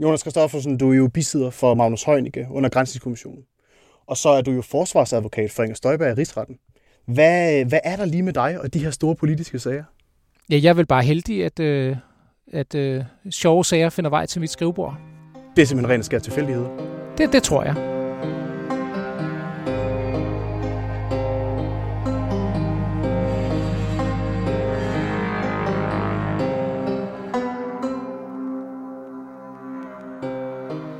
Jonas Kristoffersen, du er jo bisidder for Magnus Heunicke under Grænsningskommissionen. Og så er du jo forsvarsadvokat for Inger Støjberg i Rigsretten. Hvad, hvad er der lige med dig og de her store politiske sager? Ja, jeg er vel bare heldig, at, øh, at øh, sjove sager finder vej til mit skrivebord. Det er simpelthen rent skær tilfældighed. Det, det tror jeg.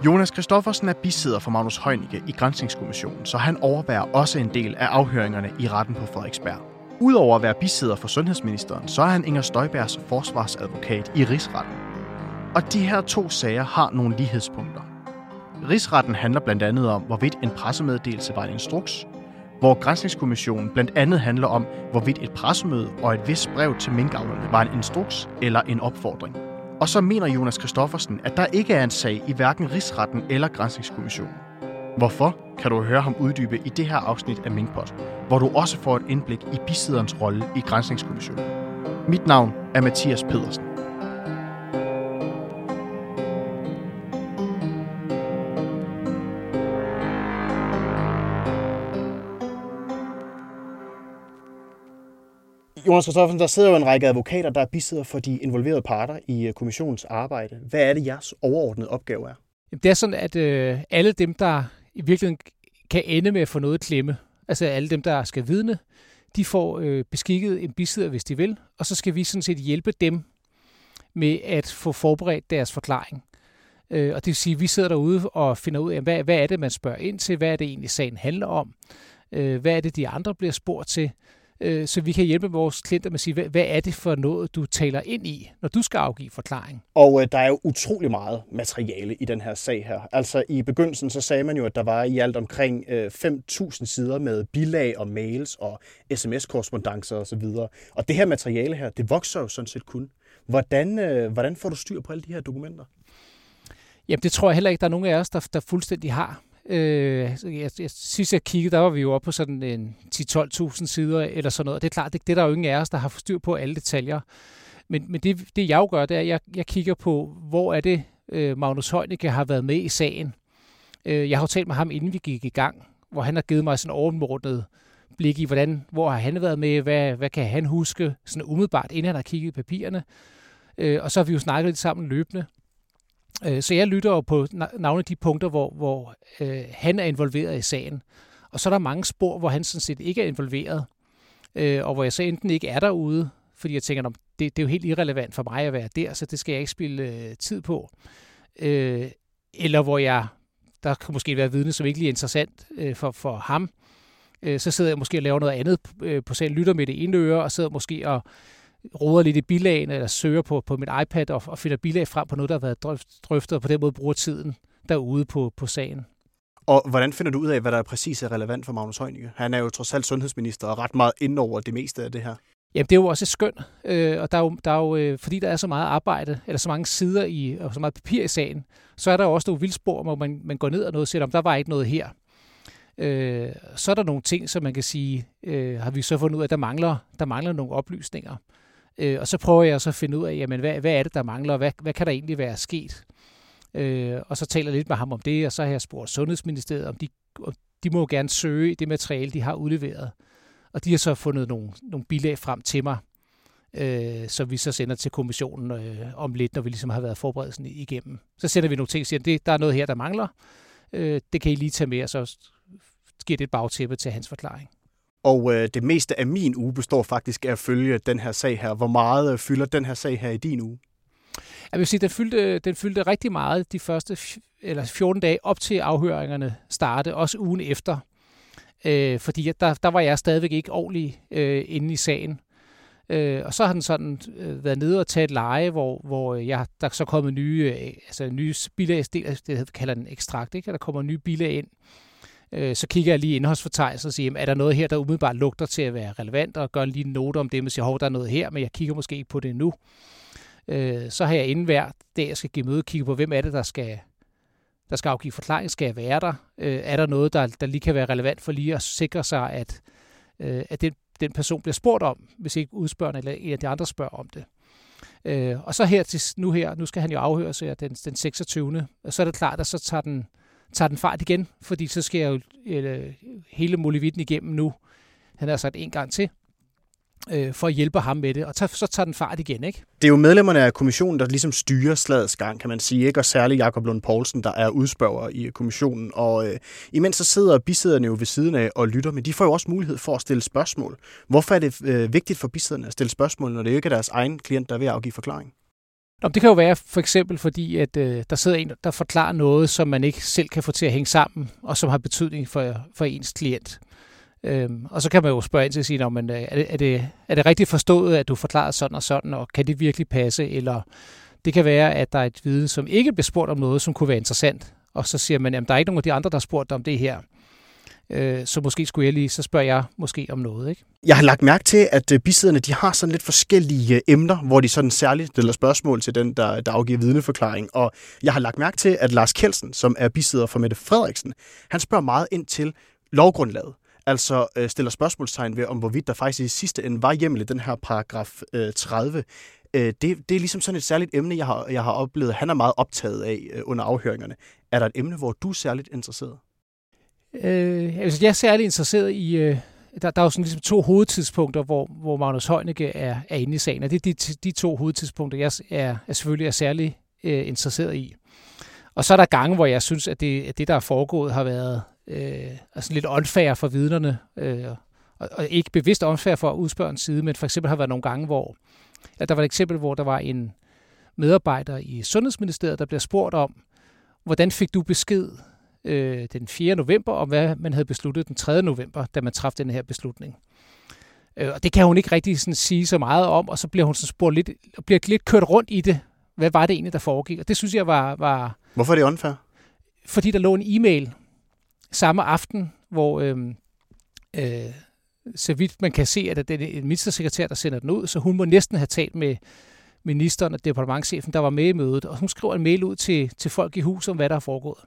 Jonas Kristoffersen er bisidder for Magnus Heunicke i Grænsningskommissionen, så han overværer også en del af afhøringerne i retten på Frederiksberg. Udover at være bisidder for sundhedsministeren, så er han Inger Støjbergs forsvarsadvokat i Rigsretten. Og de her to sager har nogle lighedspunkter. Rigsretten handler blandt andet om, hvorvidt en pressemeddelelse var en instruks, hvor Grænsningskommissionen blandt andet handler om, hvorvidt et pressemøde og et vist brev til minkavlerne var en instruks eller en opfordring. Og så mener Jonas Kristoffersen, at der ikke er en sag i hverken Rigsretten eller Grænsningskommissionen. Hvorfor, kan du høre ham uddybe i det her afsnit af Minkpost, hvor du også får et indblik i bisidderens rolle i Grænsningskommissionen. Mit navn er Mathias Pedersen. Jonas Christoffersen, der sidder jo en række advokater, der er bisidder for de involverede parter i øh, kommissionens arbejde. Hvad er det, jeres overordnede opgave er? Jamen, Det er sådan, at øh, alle dem, der i virkeligheden kan ende med at få noget klemme, altså alle dem, der skal vidne, de får øh, beskikket en bisidder, hvis de vil, og så skal vi sådan set hjælpe dem med at få forberedt deres forklaring. Øh, og det vil sige, at vi sidder derude og finder ud af, hvad, hvad er det, man spørger ind til, hvad er det egentlig, sagen handler om, øh, hvad er det, de andre bliver spurgt til, øh, så vi kan hjælpe vores klienter med at sige, hvad, hvad er det for noget, du taler ind i, når du skal afgive forklaring. Og øh, der er jo utrolig meget materiale i den her sag her. Altså i begyndelsen så sagde man jo, at der var i alt omkring øh, 5.000 sider med bilag og mails og sms-korrespondencer osv. Og det her materiale her, det vokser jo sådan set kun. Hvordan, øh, hvordan får du styr på alle de her dokumenter? Jamen, det tror jeg heller ikke, der er nogen af os, der, der fuldstændig har. Øh, jeg, jeg, sidst jeg kiggede, der var vi jo oppe på sådan en 10-12.000 sider eller sådan noget. Det er klart, det, det er der jo ingen af os, der har forstyr på alle detaljer. Men, men det, det jeg jo gør, det er, at jeg, jeg kigger på, hvor er det, øh, Magnus Heunicke har været med i sagen. Øh, jeg har jo talt med ham, inden vi gik i gang, hvor han har givet mig sådan overmordnet blik i, hvordan, hvor har han været med, hvad, hvad kan han huske, sådan umiddelbart, inden han har kigget i papirerne. Øh, og så har vi jo snakket lidt sammen løbende. Øh, så jeg lytter jo på navne de punkter, hvor, hvor øh, han er involveret i sagen. Og så er der mange spor, hvor han sådan set ikke er involveret, øh, og hvor jeg så enten ikke er derude, fordi jeg tænker, det, det er jo helt irrelevant for mig at være der, så det skal jeg ikke spille øh, tid på. Øh, eller hvor jeg, der kan måske være vidne, som ikke lige er interessant øh, for, for ham, øh, så sidder jeg måske og laver noget andet øh, på sagen, lytter med det ene øre, og sidder måske og roder lidt i bilagene, eller søger på, på min iPad og, og finder bilag frem på noget, der har været drøftet, og på den måde bruger tiden derude på, på sagen. Og hvordan finder du ud af, hvad der er præcis er relevant for Magnus Heunicke? Han er jo trods alt sundhedsminister og ret meget ind over det meste af det her. Jamen, det er jo også et skøn, øh, og der er jo, der er jo øh, fordi der er så meget arbejde, eller så mange sider i, og så meget papir i sagen, så er der jo også nogle vildspor, hvor man, man går ned og noget, selvom der var ikke noget her. Øh, så er der nogle ting, som man kan sige, øh, har vi så fundet ud af, at der mangler, der mangler nogle oplysninger. Øh, og så prøver jeg så at finde ud af, jamen, hvad, hvad er det, der mangler, og hvad, hvad kan der egentlig være sket? Øh, og så taler jeg lidt med ham om det, og så har jeg spurgt Sundhedsministeriet, om de, om de må jo gerne søge det materiale, de har udleveret. Og de har så fundet nogle, nogle bilag frem til mig, øh, som vi så sender til kommissionen øh, om lidt, når vi ligesom har været forberedelsen igennem. Så sender vi nogle ting og siger, at der er noget her, der mangler. Øh, det kan I lige tage med, og så giver det et bagtæppe til hans forklaring. Og øh, det meste af min uge består faktisk af at følge den her sag her. Hvor meget øh, fylder den her sag her i din uge? Jeg vil sige, den fyldte, den fyldte rigtig meget de første eller 14 dage op til afhøringerne starte, også ugen efter. Øh, fordi der, der var jeg stadigvæk ikke ordentlig øh, inde i sagen. Øh, og så har den sådan øh, været nede og taget et leje, hvor, hvor øh, jeg, der er så kommet nye, øh, altså nye bilag, det, det kalder den ekstrakt, ikke? der kommer nye bilag ind, øh, så kigger jeg lige indholdsfortegnelsen og siger, er der noget her, der umiddelbart lugter til at være relevant, og gør lige en note om det, men siger, hov, der er noget her, men jeg kigger måske ikke på det nu. Øh, så har jeg inden hver dag, jeg skal give møde, kigge på, hvem er det, der skal, der skal afgive forklaring, skal jeg være der? Øh, er der noget, der, der lige kan være relevant for lige at sikre sig, at, øh, at den, den person bliver spurgt om, hvis ikke udspørgeren eller en af de andre spørger om det. Øh, og så her til nu her, nu skal han jo afhøres her den, den 26. Og så er det klart, at så tager den, tager den fart igen, fordi så skal jeg jo øh, hele Molevitten igennem nu. Han har sat en gang til øh, for at hjælpe ham med det, og tager, så tager den fart igen. Ikke? Det er jo medlemmerne af kommissionen, der ligesom styrer slagets gang, kan man sige, ikke? og særligt Jakob Lund Poulsen, der er udspørger i øh, kommissionen. Og øh, imens så sidder bisæderne jo ved siden af og lytter, men de får jo også mulighed for at stille spørgsmål. Hvorfor er det øh, vigtigt for bisæderne at stille spørgsmål, når det ikke er deres egen klient, der er ved at afgive forklaring? Nå, det kan jo være for eksempel fordi, at øh, der sidder en, der forklarer noget, som man ikke selv kan få til at hænge sammen, og som har betydning for, for ens klient. Øhm, og så kan man jo spørge ind til at sige, men, øh, er, det, er, det, er det rigtigt forstået, at du forklarer sådan og sådan, og kan det virkelig passe? Eller det kan være, at der er et viden, som ikke bliver spurgt om noget, som kunne være interessant. Og så siger man, at der er ikke nogen af de andre, der har spurgt om det her. Øh, så måske skulle jeg lige, så spørger jeg måske om noget. Ikke? Jeg har lagt mærke til, at øh, bisiderne de har sådan lidt forskellige øh, emner, hvor de sådan særligt stiller spørgsmål til den, der, der afgiver vidneforklaring. Og jeg har lagt mærke til, at Lars Kelsen, som er bisider for Mette Frederiksen, han spørger meget ind til lovgrundlaget altså øh, stiller spørgsmålstegn ved, om hvorvidt der faktisk i sidste ende var hjemmel i den her paragraf øh, 30. Øh, det, det er ligesom sådan et særligt emne, jeg har, jeg har oplevet, han er meget optaget af øh, under afhøringerne. Er der et emne, hvor du er særligt interesseret? Øh, altså, jeg er særligt interesseret i... Øh der, der er jo sådan ligesom to hovedtidspunkter, hvor, hvor Magnus Heunicke er, er inde i sagen, og det er de, de to hovedtidspunkter, jeg er, er selvfølgelig er særlig øh, interesseret i. Og så er der gange, hvor jeg synes, at det, at det der er foregået, har været øh, altså lidt unfair for vidnerne, øh, og, og ikke bevidst unfair for udspørgens side, men for eksempel har været nogle gange, hvor ja, der var et eksempel, hvor der var en medarbejder i Sundhedsministeriet, der bliver spurgt om, hvordan fik du besked øh, den 4. november, om hvad man havde besluttet den 3. november, da man træffede den her beslutning. Øh, og det kan hun ikke rigtig sådan sige så meget om, og så bliver hun sådan spurgt lidt, bliver lidt kørt rundt i det. Hvad var det egentlig, der foregik? Og det synes jeg var... var Hvorfor er det unfair? Fordi der lå en e-mail samme aften, hvor øh, øh, så vidt man kan se, at det er en ministersekretær, der sender den ud, så hun må næsten have talt med ministeren og departementchefen, der var med i mødet, og hun skriver en mail ud til, til folk i huset om, hvad der er foregået.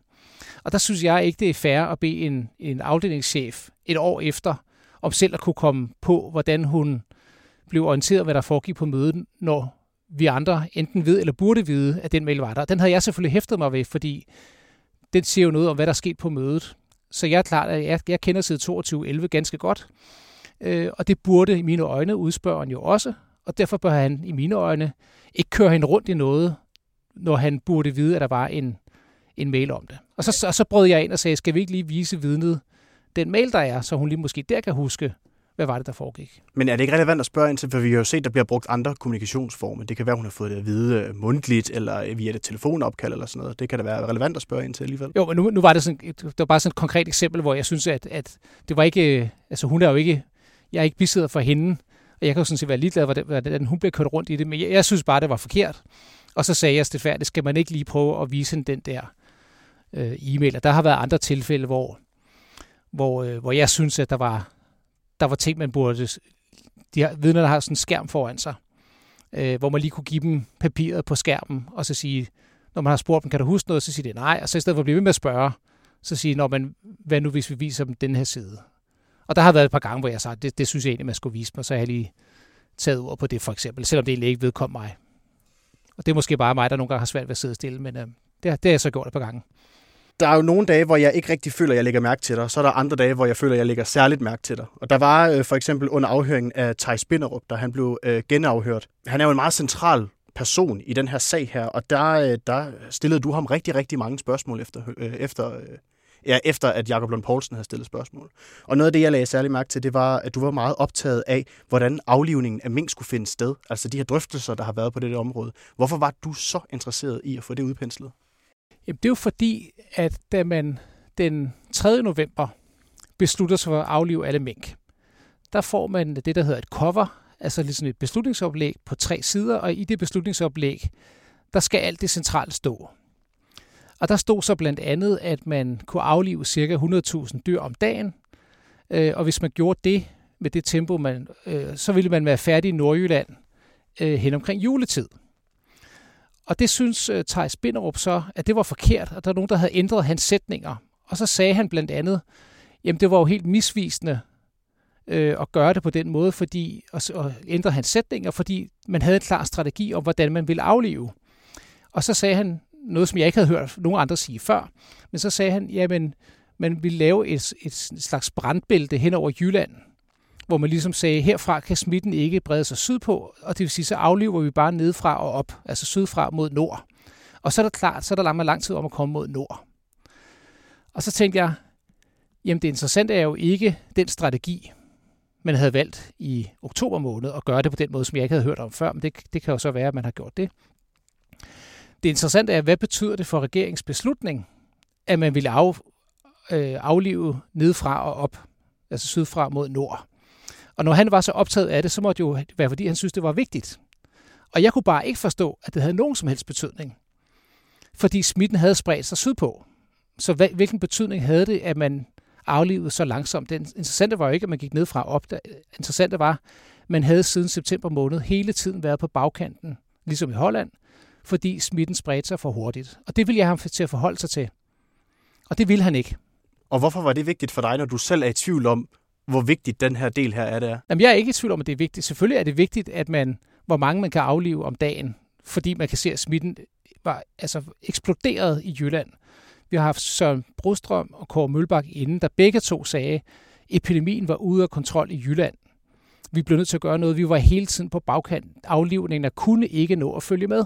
Og der synes jeg ikke, det er fair at bede en, en afdelingschef et år efter, om selv at kunne komme på, hvordan hun blev orienteret, hvad der foregik på mødet, når vi andre enten ved eller burde vide, at den mail var der. Den havde jeg selvfølgelig hæftet mig ved, fordi den siger jo noget om, hvad der er sket på mødet. Så jeg er klart, at jeg, jeg kender side 2211 ganske godt. Øh, og det burde i mine øjne udspørgeren jo også. Og derfor bør han i mine øjne ikke køre hende rundt i noget, når han burde vide, at der var en, en mail om det. Og så, og så brød jeg ind og sagde, skal vi ikke lige vise vidnet den mail, der er, så hun lige måske der kan huske, hvad var det, der foregik. Men er det ikke relevant at spørge ind til, for vi har jo set, at der bliver brugt andre kommunikationsformer. Det kan være, hun har fået det at vide øh, mundtligt, eller via et telefonopkald eller sådan noget. Det kan da være relevant at spørge ind til alligevel. Jo, men nu, nu var det, sådan, det var bare sådan et konkret eksempel, hvor jeg synes, at, at det var ikke, altså hun er jo ikke, jeg er ikke bisidder for hende, og jeg kan jo sådan set være ligeglad, hvordan hun bliver kørt rundt i det, men jeg, jeg synes bare, det var forkert. Og så sagde jeg det skal man ikke lige prøve at vise hende den der øh, e-mail. Og der har været andre tilfælde, hvor, hvor, øh, hvor jeg synes, at der var, der var ting, man burde... De har, vidner, der har sådan en skærm foran sig, øh, hvor man lige kunne give dem papiret på skærmen, og så sige, når man har spurgt dem, kan du huske noget, så siger de nej, og så i stedet for at blive ved med at spørge, så siger når man, hvad nu hvis vi viser dem den her side? Og der har været et par gange, hvor jeg har sagt, det, det synes jeg egentlig, man skulle vise mig, så jeg har lige taget ord på det for eksempel, selvom det egentlig ikke vedkom mig. Og det er måske bare mig, der nogle gange har svært ved at sidde stille, men øh, det, det har jeg så gjort et par gange der er jo nogle dage, hvor jeg ikke rigtig føler, at jeg lægger mærke til dig. Så er der andre dage, hvor jeg føler, at jeg lægger særligt mærke til dig. Og der var øh, for eksempel under afhøringen af Thijs Binderup, da han blev øh, genafhørt. Han er jo en meget central person i den her sag her, og der, øh, der stillede du ham rigtig, rigtig mange spørgsmål efter, øh, efter, øh, ja, efter at Jakob Lund Poulsen havde stillet spørgsmål. Og noget af det, jeg lagde særlig mærke til, det var, at du var meget optaget af, hvordan aflivningen af mink skulle finde sted. Altså de her drøftelser, der har været på det område. Hvorfor var du så interesseret i at få det udpenslet? Jamen, det er jo fordi, at da man den 3. november beslutter sig for at aflive alle mink, der får man det, der hedder et cover, altså ligesom et beslutningsoplæg på tre sider, og i det beslutningsoplæg, der skal alt det centralt stå. Og der stod så blandt andet, at man kunne aflive ca. 100.000 dyr om dagen, øh, og hvis man gjorde det med det tempo, man, øh, så ville man være færdig i Nordjylland øh, hen omkring juletid. Og det synes øh, uh, Thijs Binderup så, at det var forkert, og der er nogen, der havde ændret hans sætninger. Og så sagde han blandt andet, jamen det var jo helt misvisende, øh, at gøre det på den måde, fordi og, og ændre hans sætninger, fordi man havde en klar strategi om, hvordan man ville aflive. Og så sagde han noget, som jeg ikke havde hørt nogen andre sige før, men så sagde han, jamen, man ville lave et, et slags brandbælte hen over Jylland, hvor man ligesom sagde, herfra kan smitten ikke brede sig sydpå, og det vil sige, så aflever vi bare nedefra og op, altså sydfra mod nord. Og så er det klart, så er der lang, lang tid om at komme mod nord. Og så tænkte jeg, jamen det interessante er jo ikke den strategi, man havde valgt i oktober måned at gøre det på den måde, som jeg ikke havde hørt om før, men det, det kan jo så være, at man har gjort det. Det interessante er, hvad betyder det for regeringens beslutning, at man ville af, øh, aflive nedfra og op, altså sydfra mod nord. Og når han var så optaget af det, så måtte det jo være, fordi han synes, det var vigtigt. Og jeg kunne bare ikke forstå, at det havde nogen som helst betydning. Fordi smitten havde spredt sig sydpå. Så hvad, hvilken betydning havde det, at man aflivede så langsomt? Det interessante var jo ikke, at man gik ned fra op. Det interessante var, at man havde siden september måned hele tiden været på bagkanten, ligesom i Holland, fordi smitten spredte sig for hurtigt. Og det ville jeg have til at forholde sig til. Og det ville han ikke. Og hvorfor var det vigtigt for dig, når du selv er i tvivl om, hvor vigtigt den her del her er, det er? Jamen, jeg er ikke i tvivl om, at det er vigtigt. Selvfølgelig er det vigtigt, at man, hvor mange man kan aflive om dagen, fordi man kan se, at smitten var altså, eksploderet i Jylland. Vi har haft Søren Brostrøm og Kåre Mølbak inden, der begge to sagde, at epidemien var ude af kontrol i Jylland. Vi blev nødt til at gøre noget. Vi var hele tiden på bagkant. Aflivningen kunne ikke nå at følge med.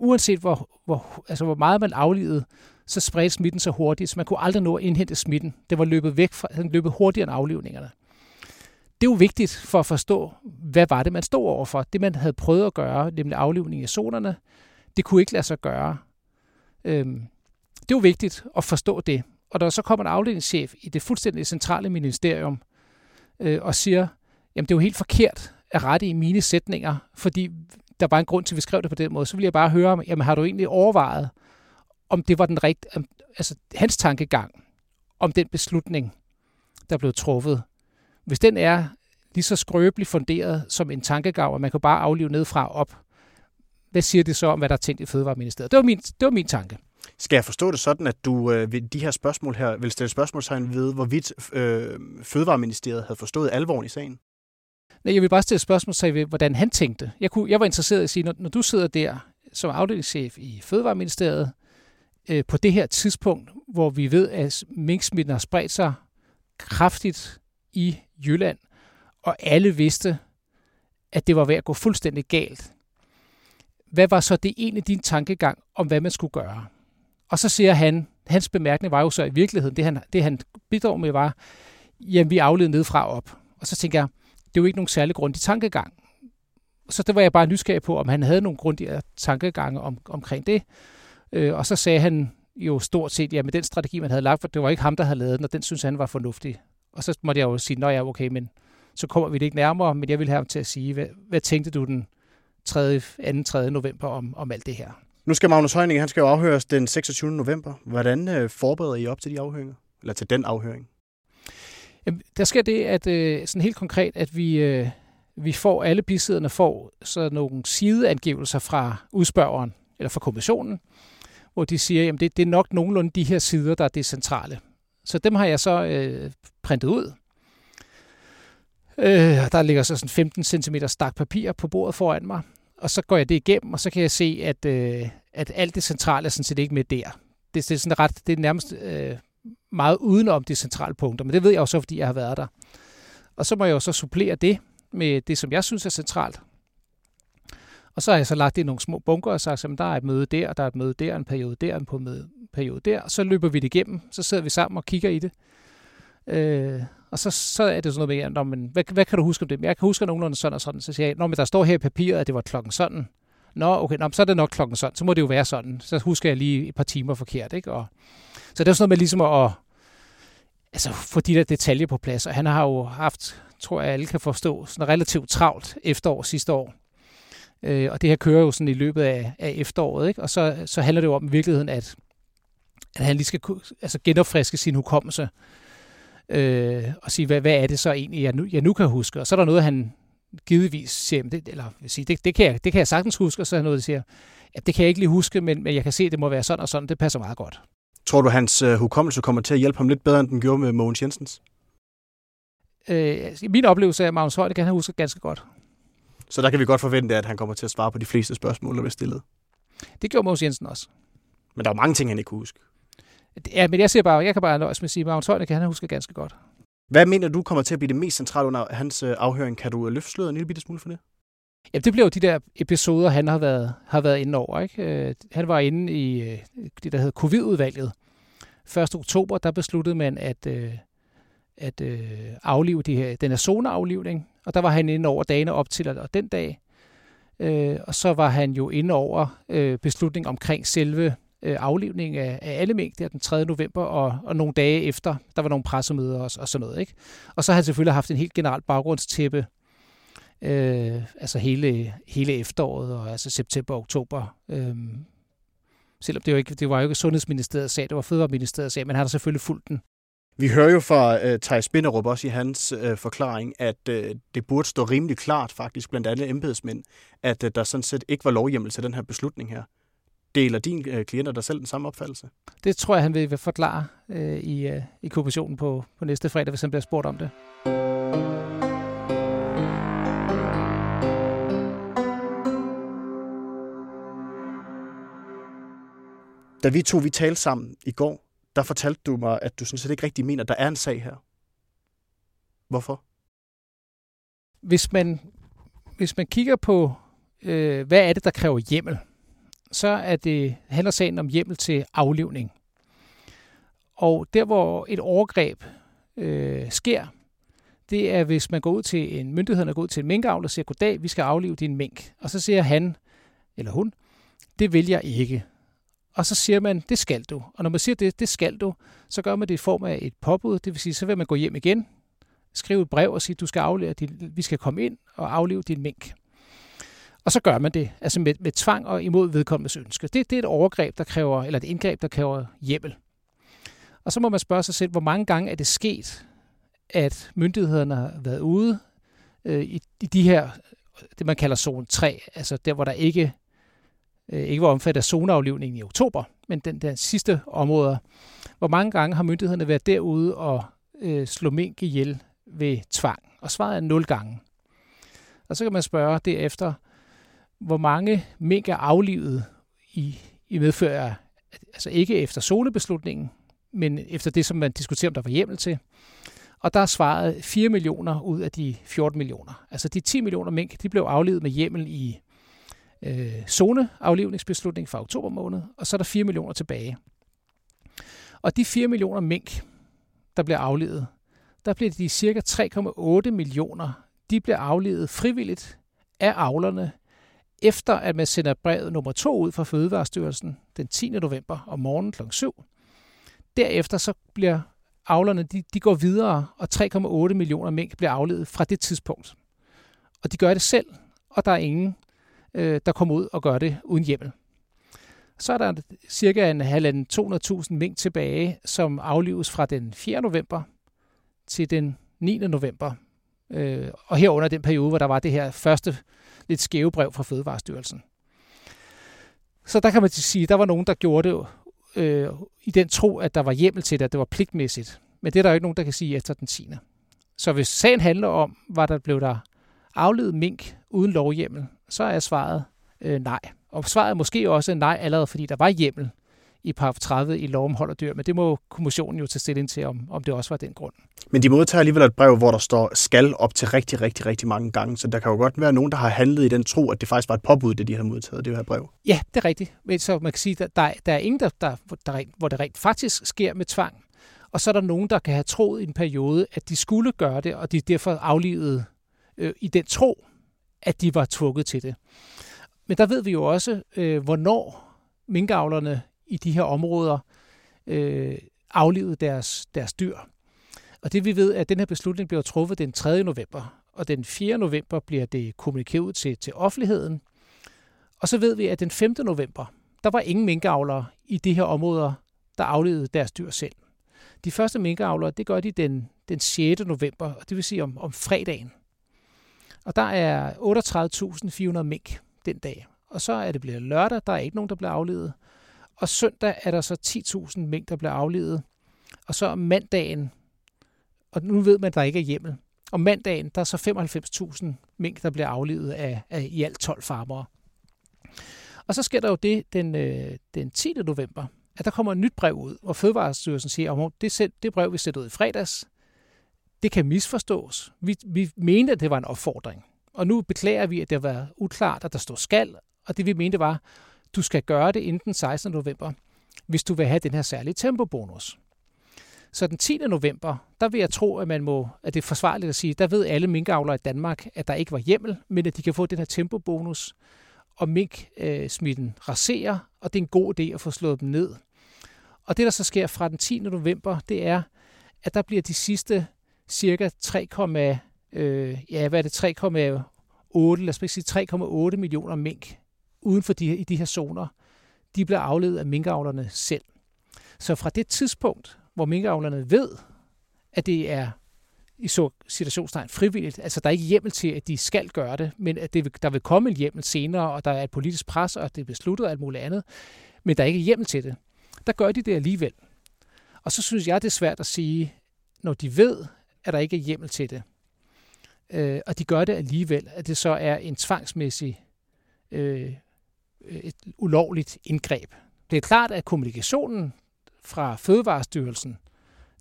Uanset hvor, hvor, altså hvor meget man aflevede, så spredte smitten så hurtigt, så man kunne aldrig nå at indhente smitten. Det var løbet væk fra, den løbet hurtigere end aflevningerne. Det er jo vigtigt for at forstå, hvad var det, man stod overfor. Det, man havde prøvet at gøre, nemlig aflivning i zonerne, det kunne ikke lade sig gøre. Øhm, det er jo vigtigt at forstå det. Og der så kommer en afdelingschef i det fuldstændig centrale ministerium øh, og siger, jamen det er jo helt forkert at rette i mine sætninger, fordi der var en grund til, at vi skrev det på den måde. Så vil jeg bare høre, jamen har du egentlig overvejet, om det var den rigtige, altså hans tankegang om den beslutning, der blev truffet. Hvis den er lige så skrøbeligt funderet som en tankegang, og man kan bare aflive ned fra op, hvad siger det så om, hvad der er tænkt i Fødevareministeriet? Det var min, det var min tanke. Skal jeg forstå det sådan, at du øh, ved de her spørgsmål her vil stille spørgsmålstegn ved, hvorvidt øh, Fødevareministeriet havde forstået alvoren i sagen? Nej, jeg vil bare stille et spørgsmål til, hvordan han tænkte. Jeg, kunne, jeg var interesseret i at sige, når, når du sidder der som afdelingschef i Fødevareministeriet, øh, på det her tidspunkt, hvor vi ved, at minksmitten har spredt sig kraftigt i Jylland, og alle vidste, at det var ved at gå fuldstændig galt. Hvad var så det ene din tankegang om, hvad man skulle gøre? Og så siger han, hans bemærkning var jo så i virkeligheden, det han, det han bidrog med var, jamen vi afled nedfra op. Og så tænker jeg, det er jo ikke nogen særlig grundig tankegang. Så det var jeg bare nysgerrig på, om han havde nogle grundige øh, tankegange om, omkring det. Øh, og så sagde han jo stort set, ja, med den strategi, man havde lagt, for det var ikke ham, der havde lavet den, og den synes han var fornuftig. Og så måtte jeg jo sige, nå ja, okay, men så kommer vi det ikke nærmere, men jeg vil have ham til at sige, hvad, hvad tænkte du den 3. 2. 3. november om, om alt det her? Nu skal Magnus Heunicke, han skal jo afhøres den 26. november. Hvordan øh, forbereder I op til de afhøringer? Eller til den afhøring? Jamen, der sker det, at øh, sådan helt konkret, at vi, øh, vi får, alle bisiderne får så nogle sideangivelser fra udspørgeren, eller fra kommissionen, hvor de siger, at det, det er nok nogenlunde de her sider, der er det centrale. Så dem har jeg så øh, printet ud. Øh, der ligger så sådan 15 cm stak papir på bordet foran mig, og så går jeg det igennem, og så kan jeg se, at, øh, at alt det centrale er sådan set ikke med der. Det, det er sådan ret, det er nærmest øh, meget udenom de centrale punkter, men det ved jeg jo så, fordi jeg har været der. Og så må jeg jo så supplere det med det, som jeg synes er centralt. Og så har jeg så lagt det i nogle små bunker og sagt, at der er et møde der, der er et møde der, en periode der, en periode der. Og så løber vi det igennem, så sidder vi sammen og kigger i det. Øh, og så, så er det sådan noget med, men, hvad, hvad kan du huske om det? Jeg kan huske nogenlunde sådan og sådan. Så siger jeg, Nå, men der står her i papiret, at det var klokken sådan. Nå, okay, nå, så er det nok klokken sådan. Så må det jo være sådan. Så husker jeg lige et par timer forkert. Ikke? Og, så det er sådan noget med ligesom at altså, få de der detaljer på plads. Og han har jo haft, tror jeg alle kan forstå, sådan relativt travlt efterår sidste år. Øh, og det her kører jo sådan i løbet af, af efteråret. Ikke? Og så, så handler det jo om i virkeligheden, at, at han lige skal altså genopfriske sin hukommelse øh, og sige, hvad, hvad er det så egentlig, jeg nu, jeg nu kan huske? Og så er der noget, han givetvis siger, det, eller vil sige, det, det, kan jeg, det kan jeg sagtens huske, og så er der noget, der siger, at det kan jeg ikke lige huske, men, men jeg kan se, at det må være sådan og sådan, det passer meget godt. Tror du, hans uh, hukommelse kommer til at hjælpe ham lidt bedre, end den gjorde med Mogens Jensens? øh, min oplevelse er, at Magnus Heunicke, han husker ganske godt. Så der kan vi godt forvente, at han kommer til at svare på de fleste spørgsmål, der bliver stillet. Det gjorde Mås Jensen også. Men der er mange ting, han ikke kunne huske. Ja, men jeg siger bare, jeg kan bare nøjes med at sige, at Magnus Heunicke, han husker ganske godt. Hvad mener du kommer til at blive det mest centrale under hans øh, afhøring? Kan du øh, løfte sløret en lille bitte smule for det? Ja, det bliver jo de der episoder, han har været, har været inde over. Ikke? Øh, han var inde i øh, det, der hedder covid-udvalget. 1. oktober, der besluttede man at, øh, at aflive de her, den her zoneaflivning, og der var han inde over dagene op til og den dag. Og så var han jo inde over beslutningen omkring selve aflivning af, af alle mink der den 3. november, og, og nogle dage efter, der var nogle pressemøder og, og sådan noget. Ikke? Og så har han selvfølgelig haft en helt generelt baggrundstæppe, øh, altså hele, hele efteråret, og altså september og oktober. Øh, selvom det, jo ikke, det var jo ikke Sundhedsministeriet sag, det var Fødevareministeriet sag, men han har selvfølgelig fulgt den. Vi hører jo fra uh, Thijs Binderup også i hans uh, forklaring, at uh, det burde stå rimelig klart faktisk blandt alle embedsmænd, at uh, der sådan set ikke var lovhjemmel til den her beslutning her. Deler din uh, klienter der selv den samme opfattelse? Det tror jeg, han vil forklare uh, i, uh, i kommissionen på, på næste fredag, hvis han bliver spurgt om det. Da vi to vi talte sammen i går, der fortalte du mig, at du sådan set ikke rigtig mener, at der er en sag her. Hvorfor? Hvis man, hvis man kigger på, øh, hvad er det, der kræver hjemmel, så er det, handler sagen om hjemmel til aflivning. Og der, hvor et overgreb øh, sker, det er, hvis man går ud til en myndighed, og går ud til en minkavler og siger, goddag, vi skal aflive din mink. Og så siger han, eller hun, det vil jeg ikke. Og så siger man, det skal du. Og når man siger det, det skal du, så gør man det i form af et påbud. Det vil sige, så vil man gå hjem igen, skrive et brev og sige, du skal afleve din, vi skal komme ind og aflive din mink. Og så gør man det, altså med, med tvang og imod vedkommendes ønske. Det, det er et overgreb, der kræver, eller et indgreb, der kræver hjemmel. Og så må man spørge sig selv, hvor mange gange er det sket, at myndighederne har været ude øh, i, i de her, det man kalder zone 3, altså der, hvor der ikke Øh, ikke var omfattet af zoneaflivningen i oktober, men den der sidste område. Hvor mange gange har myndighederne været derude og øh, slå mink ihjel ved tvang? Og svaret er 0 gange. Og så kan man spørge derefter, hvor mange mink er aflivet i, i medfører, altså ikke efter zonebeslutningen, men efter det, som man diskuterer, om der var hjemmel til. Og der er svaret 4 millioner ud af de 14 millioner. Altså de 10 millioner mink, de blev aflivet med hjemmel i øh, zoneaflivningsbeslutning fra oktober måned, og så er der 4 millioner tilbage. Og de 4 millioner mink, der bliver aflevet, der bliver de cirka 3,8 millioner, de bliver aflevet frivilligt af avlerne, efter at man sender brevet nummer 2 ud fra Fødevarestyrelsen den 10. november om morgenen kl. 7. Derefter så bliver avlerne, de, de går videre, og 3,8 millioner mink bliver afledet fra det tidspunkt. Og de gør det selv, og der er ingen øh, der kommer ud og gør det uden hjemmel. Så er der cirka en halvanden 200.000 mink tilbage, som aflives fra den 4. november til den 9. november. Øh, og herunder den periode, hvor der var det her første lidt skæve brev fra Fødevarestyrelsen. Så der kan man sige, at der var nogen, der gjorde det øh, i den tro, at der var hjemmel til det, at det var pligtmæssigt. Men det er der jo ikke nogen, der kan sige efter den 10. Så hvis sagen handler om, var der blev der aflevet mink uden lovhjemmel, så er svaret øh, nej. Og svaret er måske også nej allerede, fordi der var hjemmel i paragraf 30 i lov om hold og dyr, men det må kommissionen jo tage stilling til, om, om det også var den grund. Men de modtager alligevel et brev, hvor der står skal op til rigtig, rigtig, rigtig mange gange, så der kan jo godt være nogen, der har handlet i den tro, at det faktisk var et påbud, det de har modtaget, det her brev. Ja, det er rigtigt. Men så man kan sige, at der, der er ingen, der, der, der, hvor det rent faktisk sker med tvang, og så er der nogen, der kan have troet i en periode, at de skulle gøre det, og de derfor aflevede øh, i den tro, at de var tvunget til det. Men der ved vi jo også, øh, hvornår minkavlerne i de her områder øh, aflevede deres, deres dyr. Og det vi ved, er, at den her beslutning bliver truffet den 3. november, og den 4. november bliver det kommunikeret til, til offentligheden. Og så ved vi, at den 5. november, der var ingen minkavlere i de her områder, der aflevede deres dyr selv. De første minkavlere, det gør de den, den 6. november, og det vil sige om, om fredagen. Og der er 38.400 mink den dag. Og så er det blevet lørdag, der er ikke nogen, der bliver aflevet. Og søndag er der så 10.000 mink, der bliver aflevet. Og så om mandagen, og nu ved man, at der ikke er hjemmel, Om mandagen, der er så 95.000 mink, der bliver aflevet af, af i alt 12 farmere. Og så sker der jo det den, øh, den 10. november, at der kommer et nyt brev ud, hvor Fødevarestyrelsen siger, at det, det brev, vi sætter ud i fredags, det kan misforstås. Vi, vi mente, at det var en opfordring. Og nu beklager vi, at det var uklart, at der står skal, og det vi mente var, du skal gøre det inden den 16. november, hvis du vil have den her særlige tempobonus. Så den 10. november, der vil jeg tro, at, man må, at det er forsvarligt at sige, der ved alle minkavlere i Danmark, at der ikke var hjemmel, men at de kan få den her tempobonus, og mink-smitten raserer, og det er en god idé at få slået dem ned. Og det, der så sker fra den 10. november, det er, at der bliver de sidste cirka 3, øh, ja, hvad er det, 3,8, lad os sige 3,8 millioner mink uden for de, i de her zoner, de bliver afledt af minkavlerne selv. Så fra det tidspunkt, hvor minkavlerne ved, at det er i så situationstegn frivilligt, altså der er ikke hjemmel til, at de skal gøre det, men at det, der vil komme en hjemmel senere, og der er et politisk pres, og det er besluttet og alt muligt andet, men der er ikke hjemmel til det. Der gør de det alligevel. Og så synes jeg, det er svært at sige, når de ved, at der ikke er hjemmel til det, øh, og de gør det alligevel, at det så er en tvangsmæssig, øh, øh, et ulovligt indgreb. Det er klart, at kommunikationen fra Fødevarestyrelsen,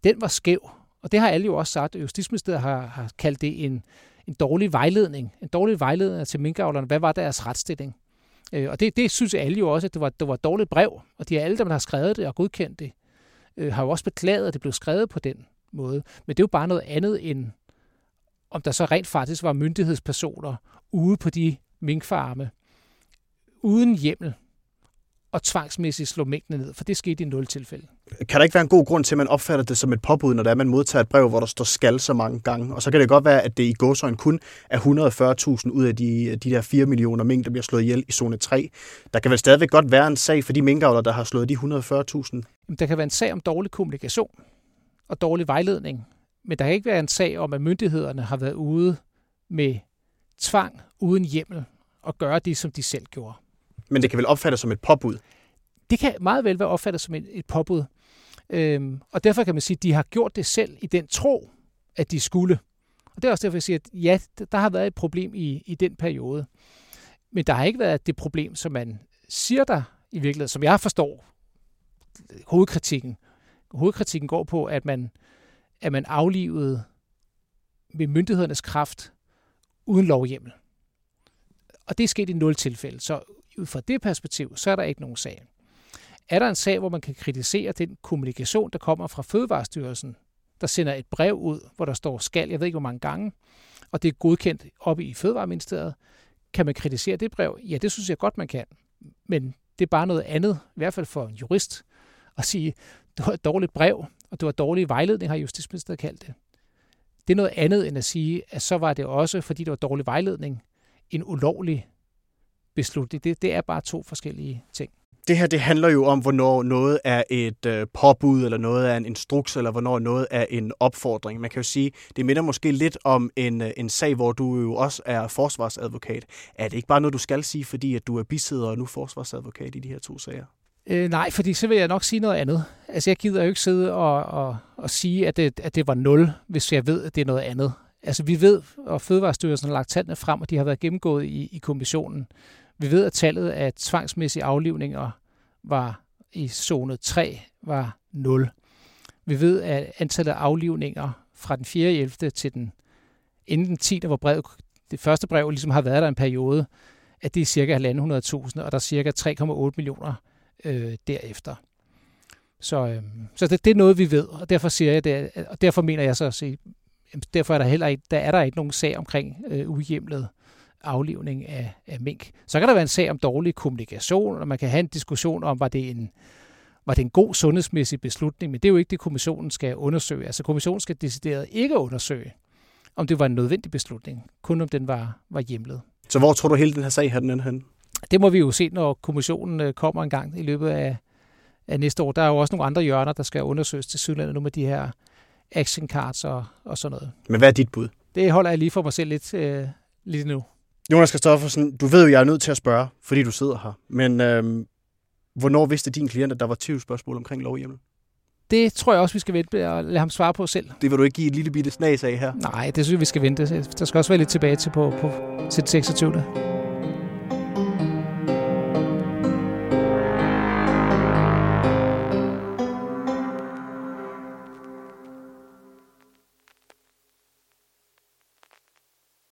den var skæv. Og det har alle jo også sagt. Justitsministeriet har, har kaldt det en, en dårlig vejledning. En dårlig vejledning til minkavlerne. Hvad var deres retsstilling? Øh, og det, det synes alle jo også, at det var, det var et dårligt brev. Og de alle, der har skrevet det og godkendt det, øh, har jo også beklaget, at det blev skrevet på den måde. Men det er jo bare noget andet end, om der så rent faktisk var myndighedspersoner ude på de minkfarme, uden hjemmel, og tvangsmæssigt slå mængden ned, for det skete i nul tilfælde. Kan der ikke være en god grund til, at man opfatter det som et påbud, når det er, man modtager et brev, hvor der står skal så mange gange? Og så kan det godt være, at det i gåsøjne kun er 140.000 ud af de, de der 4 millioner mink, der bliver slået ihjel i zone 3. Der kan vel stadigvæk godt være en sag for de minkavlere, der har slået de 140.000? Der kan være en sag om dårlig kommunikation og dårlig vejledning, men der kan ikke være en sag om, at myndighederne har været ude med tvang uden hjemmel og gøre det, som de selv gjorde. Men det kan vel opfattes som et påbud? Det kan meget vel være opfattet som et, et påbud. Øhm, og derfor kan man sige, at de har gjort det selv i den tro, at de skulle. Og det er også derfor, jeg siger, at ja, der har været et problem i, i den periode. Men der har ikke været det problem, som man siger der i virkeligheden, som jeg forstår hovedkritikken. Hovedkritikken går på, at man, at man aflivede med myndighedernes kraft uden lovhjemmel. Og det er sket i nul tilfælde. Så ud fra det perspektiv, så er der ikke nogen sag. Er der en sag, hvor man kan kritisere den kommunikation, der kommer fra Fødevarestyrelsen, der sender et brev ud, hvor der står skal, jeg ved ikke hvor mange gange, og det er godkendt oppe i Fødevareministeriet, kan man kritisere det brev? Ja, det synes jeg godt, man kan. Men det er bare noget andet, i hvert fald for en jurist, at sige, det var et dårligt brev, og det var dårlig vejledning, har Justitsministeriet kaldt det. Det er noget andet end at sige, at så var det også, fordi det var dårlig vejledning, en ulovlig beslutning. Det, det er bare to forskellige ting. Det her det handler jo om, hvornår noget er et øh, påbud, eller noget er en instruks, eller hvornår noget er en opfordring. Man kan jo sige, det minder måske lidt om en, øh, en sag, hvor du jo også er forsvarsadvokat. Er det ikke bare noget, du skal sige, fordi at du er bisidder og nu forsvarsadvokat i de her to sager? Øh, nej, fordi så vil jeg nok sige noget andet. Altså, jeg gider jo ikke sidde og, og, og sige, at det, at det var nul, hvis jeg ved, at det er noget andet. Altså, vi ved, og Fødevarestyrelsen har lagt tallene frem, og de har været gennemgået i, i kommissionen. Vi ved, at tallet af tvangsmæssige aflivninger var i zone 3 var 0. Vi ved, at antallet af aflivninger fra den 4. 11. til den inden den 10. hvor brevet, det første brev ligesom har været der en periode, at det er cirka 1.500.000, og der er cirka 3,8 millioner øh, derefter. Så, øh, så det, det er noget, vi ved, og derfor siger jeg det, og derfor mener jeg så at sige, derfor er der heller ikke, der er der ikke nogen sag omkring øh, uhjemlet aflivning af, af mink. Så kan der være en sag om dårlig kommunikation, og man kan have en diskussion om, var det en, var det en god sundhedsmæssig beslutning, men det er jo ikke det, kommissionen skal undersøge. Altså kommissionen skal decideret ikke undersøge, om det var en nødvendig beslutning, kun om den var, var hjemlet. Så hvor tror du hele den her sag har den hen? Det må vi jo se, når kommissionen øh, kommer en gang i løbet af, af næste år. Der er jo også nogle andre hjørner, der skal undersøges til Sydlandet nu med de her action cards og, og sådan noget. Men hvad er dit bud? Det holder jeg lige for mig selv lidt, øh, lidt nu. Jonas Kristoffersen, du ved jo, jeg er nødt til at spørge, fordi du sidder her. Men øhm, hvornår vidste din klient, at der var 20 spørgsmål omkring lovhjemmel? det tror jeg også, vi skal vente og lade ham svare på selv. Det vil du ikke give et lille bitte snas af her? Nej, det synes jeg, vi skal vente. Der skal også være lidt tilbage til på, på til 26.